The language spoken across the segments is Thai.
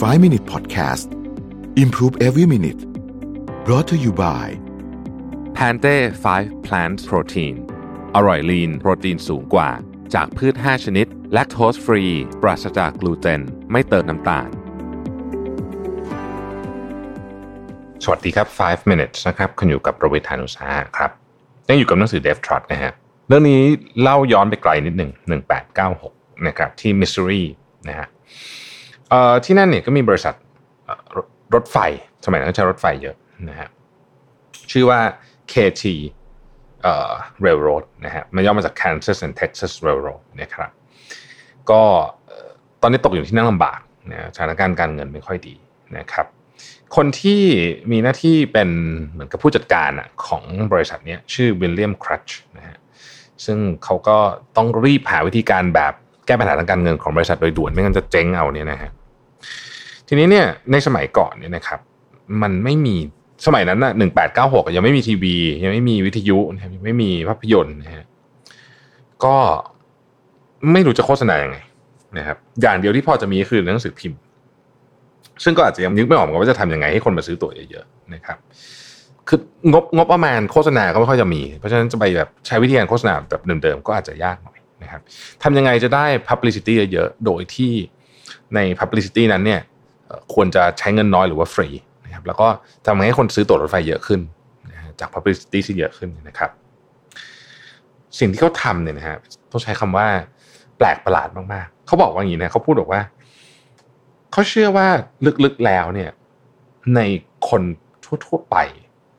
5 Minute Podcast Improve Every Minute brought to you by แพนเต้5 Plant Protein อร่อยลีนโปรตีนสูงกว่า จากพืช 5 ชนิด แลคโตสฟรี ปราศจากกลูเตน ไม่เติมน้ำตาล สวัสดีครับ 5 minutes นะครับ คุณอยู่กับประวิทยานุสาหะครับ ยังอยู่กับหนังสือ Dev Trot นะฮะ เรื่องนี้เล่าย้อนไปไกลนิดหนึ่ง 1896 นะครับ ที่มิสซูรีนะฮะเอ่อ ที่นั่นเนี่ยก็มีบริษัทรถไฟ สมัยนั้นใช้รถไฟเยอะนะฮะชื่อว่า KT เอ่อ Railroad นะฮะมันย่อมาจาก Kansas and Texas Railroad นะครับก็ตอนนี้ตกอยู่ที่นั่งลำบากนะสถานการณ์การเงินไม่ค่อยดีนะครับ คนที่มีหน้าที่เป็นเหมือนกับผู้จัดการของบริษัทนี้ชื่อวิลเลียมครัชนะฮะซึ่งเขาก็ต้องรีบหาวิธีการแบบแก้ปัญหาทางการเงินของบริษัทโดยด่วนไม่งั้นจะเจ๊งเอาเนี่ยนะฮะ ทีนี้เนี่ยในสมัยก่อนเนี่ยนะครับ มันไม่มีสมัยนั้นน่ะหนึ่งแปดเก้าหกยังไม่มีทีวี ยังไม่มีวิทยุยังไม่มีภาพยนตร์นะฮะก็ไม่รู้จะโฆษณายังไงนะครับ อย่างเดียวที่พอจะมีคือหนังสือพิมพ์ ซึ่งก็อาจจะยังนึกไม่ออกว่าจะทำยังไงให้คนมาซื้อตั๋วเยอะๆนะครับ คืองบงบประมาณโฆษณาก็ไม่ค่อยจะมี เพราะฉะนั้นจะไปแบบใช้วิธีการโฆษณาแบบเดิมๆก็อาจจะยากหน่อยนะครับทำยังไงจะได้ publicity เยอะๆโดยที่ใน publicity นั้นเนี่ย ควรจะใช้เงินน้อยหรือว่าฟรีนะครับแล้วก็ทำให้คนซื้อตั๋วรถไฟเยอะขึ้นจาก publicity ที่เยอะขึ้นนะครับ สิ่งที่เขาทำเนี่ยนะฮะต้องใช้คำว่าแปลกประหลาดมากๆเขาบอกว่าอย่างนี้นะเขาพูดบอกว่าเขาเชื่อว่าลึกๆแล้วเนี่ย ในคนทั่วๆไป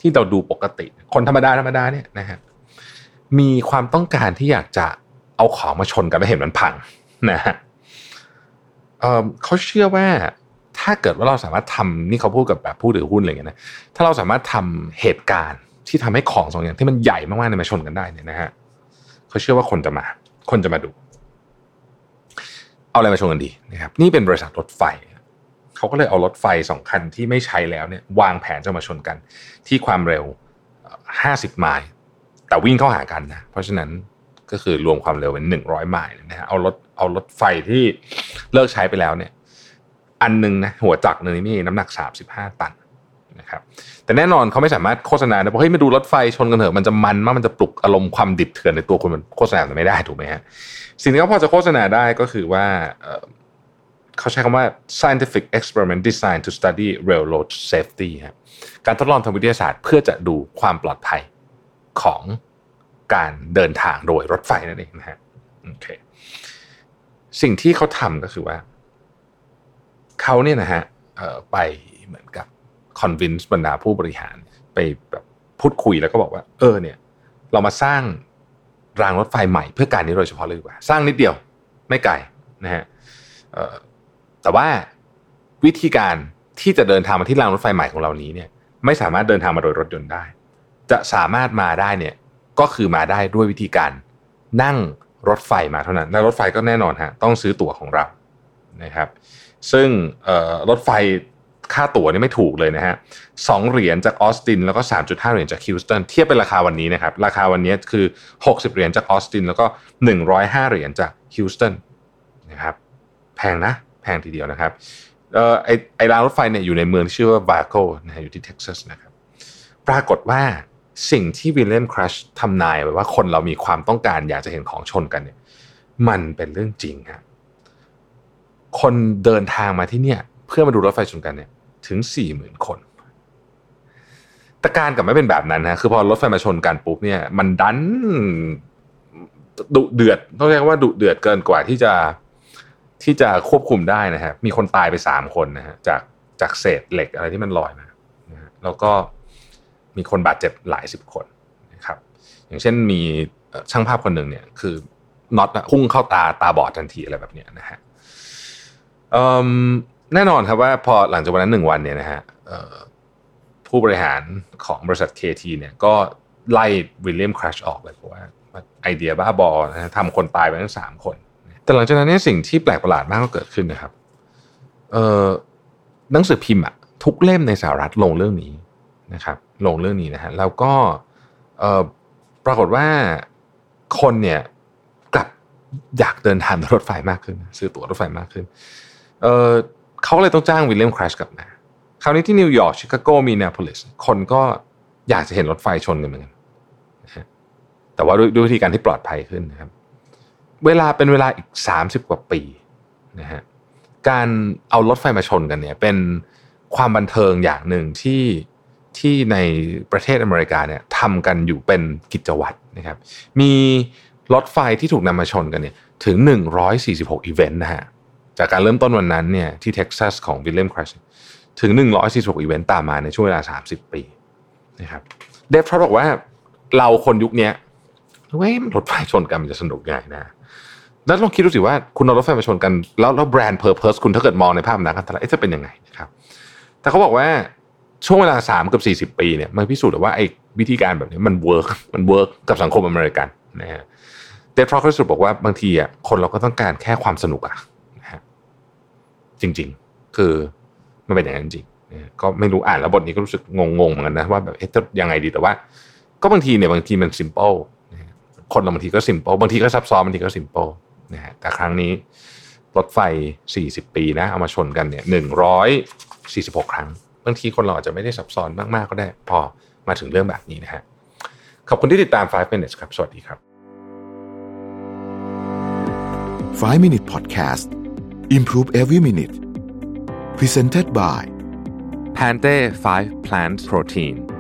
ที่เราดูปกติ คนธรรมดาธรรมดาเนี่ยนะฮะมีความต้องการที่อยากจะเอาของมาชนกันแล้วเห็นมันพังนะฮะเเขาเชื่อว่า ถ้าเกิดว่าเราสามารถทำนี่เขาพูดกับแบบผู้ถือหุ้นอะไรเงี้ยนะถ้าเราสามารถทำเหตุการณ์ที่ทำให้ของสองอย่างที่มันใหญ่มากๆเนี่ยมาชนกันได้เนี่ยนะฮะเขาเชื่อว่าคนจะมา คนจะมาดู เอาอะไรมาชนกันดีนะครับ นี่เป็นบริษัทรถไฟเขาก็เลยเอารถไฟสองคันที่ไม่ใช้แล้วเนี่ยวางแผนจะมาชนกัน ที่ความเร็วเอ่อ50ไมล์แต่วิ่งเข้าหากันนะเพราะฉะนั้นก็คือรวมความเร็วเป็น100ไมล์นะฮะเอารถเอารถไฟที่เลิกใช้ไปแล้วเนี่ย อันหนึงนะหัวจักรหนึ่งนี่น้ำหนัก 35 ตันนะครับแต่แน่นอนเขาไม่สามารถโฆษณาได้บอกเฮ้ยมาดูรถไฟชนกันเถอะมันจะมันมากมันจะปลุกอารมณ์ความดิบเถื่อนในตัวคนมันโฆษณาแบบไม่ได้ถูกไหมฮะสิ่งที่เขาพอจะโฆษณาได้ก็คือว่าเเขาใช้คำว่า scientific experiment designed to study railroad safety ครับการทดลองทางวิทยาศาสตร์เพื่อจะดูความปลอดภัยของการเดินทางโดยรถไฟนั่นเองนะฮะโอเคสิ่งที่เขาทำก็คือว่า เขาเนี่ยนะฮะไปเหมือนกับ convince บรรดาผู้บริหารไปแบบพูดคุยแล้วก็บอกว่า เออเนี่ย เรามาสร้างรางรถไฟใหม่เพื่อการนี้โดยเฉพาะเลยดีกว่า สร้างนิดเดียวไม่ไกลนะฮะแต่ว่าวิธีการที่จะเดินทางมาที่รางรถไฟใหม่ของเรานี้เนี่ย ไม่สามารถเดินทางมาโดยรถยนต์ได้ จะสามารถมาได้เนี่ยก็คือมาได้ด้วยวิธีการนั่งรถไฟมาเท่านั้นและรถไฟก็แน่นอนฮะต้องซื้อตั๋วของเรานะครับ ซึ่งรถไฟค่าตั๋วนี่ไม่ถูกเลยนะฮะสองเหรียญจากออสตินแล้วก็ 3.5 เหรียญจากฮิวสตัน เทียบเป็นราคาวันนี้นะครับ ราคาวันนี้คือ 60 เหรียญจากออสตินแล้วก็ 105 เหรียญจากฮิวสตันนะครับแพงนะ แพงทีเดียวนะครับออไอไอรางรถไฟเนี่ยอยู่ในเมืองที่ชื่อว่าบาโกนะฮะอยู่ที่เท็กซัสนะครับปรากฏว่าสิ่งที่วิลเลียมครัชทำนายไว้ว่าคนเรามีความต้องการอยากจะเห็นของชนกันเนี่ยมันเป็นเรื่องจริงครับ คนเดินทางมาที่เนี่ย เพื่อมาดูรถไฟชนกันเนี่ย ถึงสี่หมื่นคนแต่การกับไม่เป็นแบบนั้นนะคือพอรถไฟมาชนกันปุ๊บเนี่ย มันดันดุเดือดต้องเรียกว่าดุเดือดเกินกว่าที่จะที่จะควบคุมได้นะฮะมีคนตายไปสามคนนะฮะจากจากเศษเหล็กอะไรที่มันลอยมานะฮะแล้วก็มีคนบาดเจ็บหลายสิบคนนะครับ อย่างเช่นมีช่างภาพคนหนึ่งเนี่ย คือน็อตอะพุ่งเข้าตาตาบอดทันทีอะไรแบบเนี้ยนะฮะ แน่นอนครับว่าพอหลังจากวันนั้นหนึ่งวันเนี่ยนะฮะผู้บริหารของบริษัท KT เนี่ยก็ไล่วิลเลียมครัชออกเลยเพราะว่าไอเดียบ้าบอนะฮะทำคนตายไปทั้งสามคน แต่หลังจากนั้นเนี่ยสิ่งที่แปลกประหลาดมากก็เกิดขึ้นนะครับเอ่อหนังสือพิมพ์อะทุกเล่มในสหรัฐลงเรื่องนี้นะครับ ลงเรื่องนี้นะฮะแล้วก็เอ่อปรากฏว่าคนเนี่ยกลับอยากเดินทางรถไฟมากขึ้น ซื้อตั๋วรถไฟมากขึ้น เออเขาเลยต้องจ้างวิลเลียมครัชกลับมาคราวนี้ที่นิวยอร์กชิคาโกมินนิอาโพลิสคนก็อยากจะเห็นรถไฟชนกันเหมือนกันแต่ว่าด้วยวิธีการที่ปลอดภัยขึ้นนะครับ เวลาเป็นเวลาอีกสามสิบกว่าปีนะฮะการเอารถไฟมาชนกันเนี่ยเป็นความบันเทิงอย่างหนึ่งที่ที่ในประเทศอเมริกาเนี่ยทำกันอยู่เป็นกิจวัตรนะครับ มีรถไฟที่ถูกนำมาชนกันเนี่ยถึง 146อีเวนต์นะฮะ จากการเริ่มต้นวันนั้นเนี่ยที่เท็กซัสของวิลเลียมครัชถึง 146อีเวนต์ตามมาในช่วงเวลา 30 ปีนะครับเดฟทรอบอกว่าเราคนยุคนี้เว้ยรถไฟชนกันมันจะสนุกไงนะแล้วลองคิดดูสิว่าคุณเอารถไฟมาชนกัน แล้วแล้ว brand purpose คุณถ้าเกิดมองในภาพนักการตลาดจะเป็นยังไงนะครับ แต่เขาบอกว่าช่วงเวลาสามกับสี่สิบปีเนี่ยมันพิสูจน์ว่าไอ้วิธีการแบบนี้มัน work มัน work กับสังคมอเมริกันนะฮะ Dave Trott ก็สรุปบอกว่าบางทีอะคนเราก็ต้องการแค่ความสนุกอะนะฮะ จริง ๆ คือมันเป็นอย่างนั้นจริงก็ไม่รู้อ่านแล้วบทนี้ก็รู้สึกงงๆเหมือนกันนะว่าแบบเอ๊ะจะยังไงดีแต่ว่า ก็บางทีเนี่ยบางทีมัน simpleคนเราบางทีก็ simple บางทีก็ซับซ้อนบางทีก็ simple นะฮะแต่ครั้งนี้รถไฟ 40 ปีนะเอามาชนกันเนี่ย146 ครั้ง บางทีคนเราอาจจะไม่ได้ซับซ้อนมากๆก็ได้ พอมาถึงเรื่องแบบนี้นะฮะขอบคุณที่ติดตาม 5 minutes ครับ สวัสดีครับ 5 minute podcast improve every minute. Presented by Pante 5 plant protein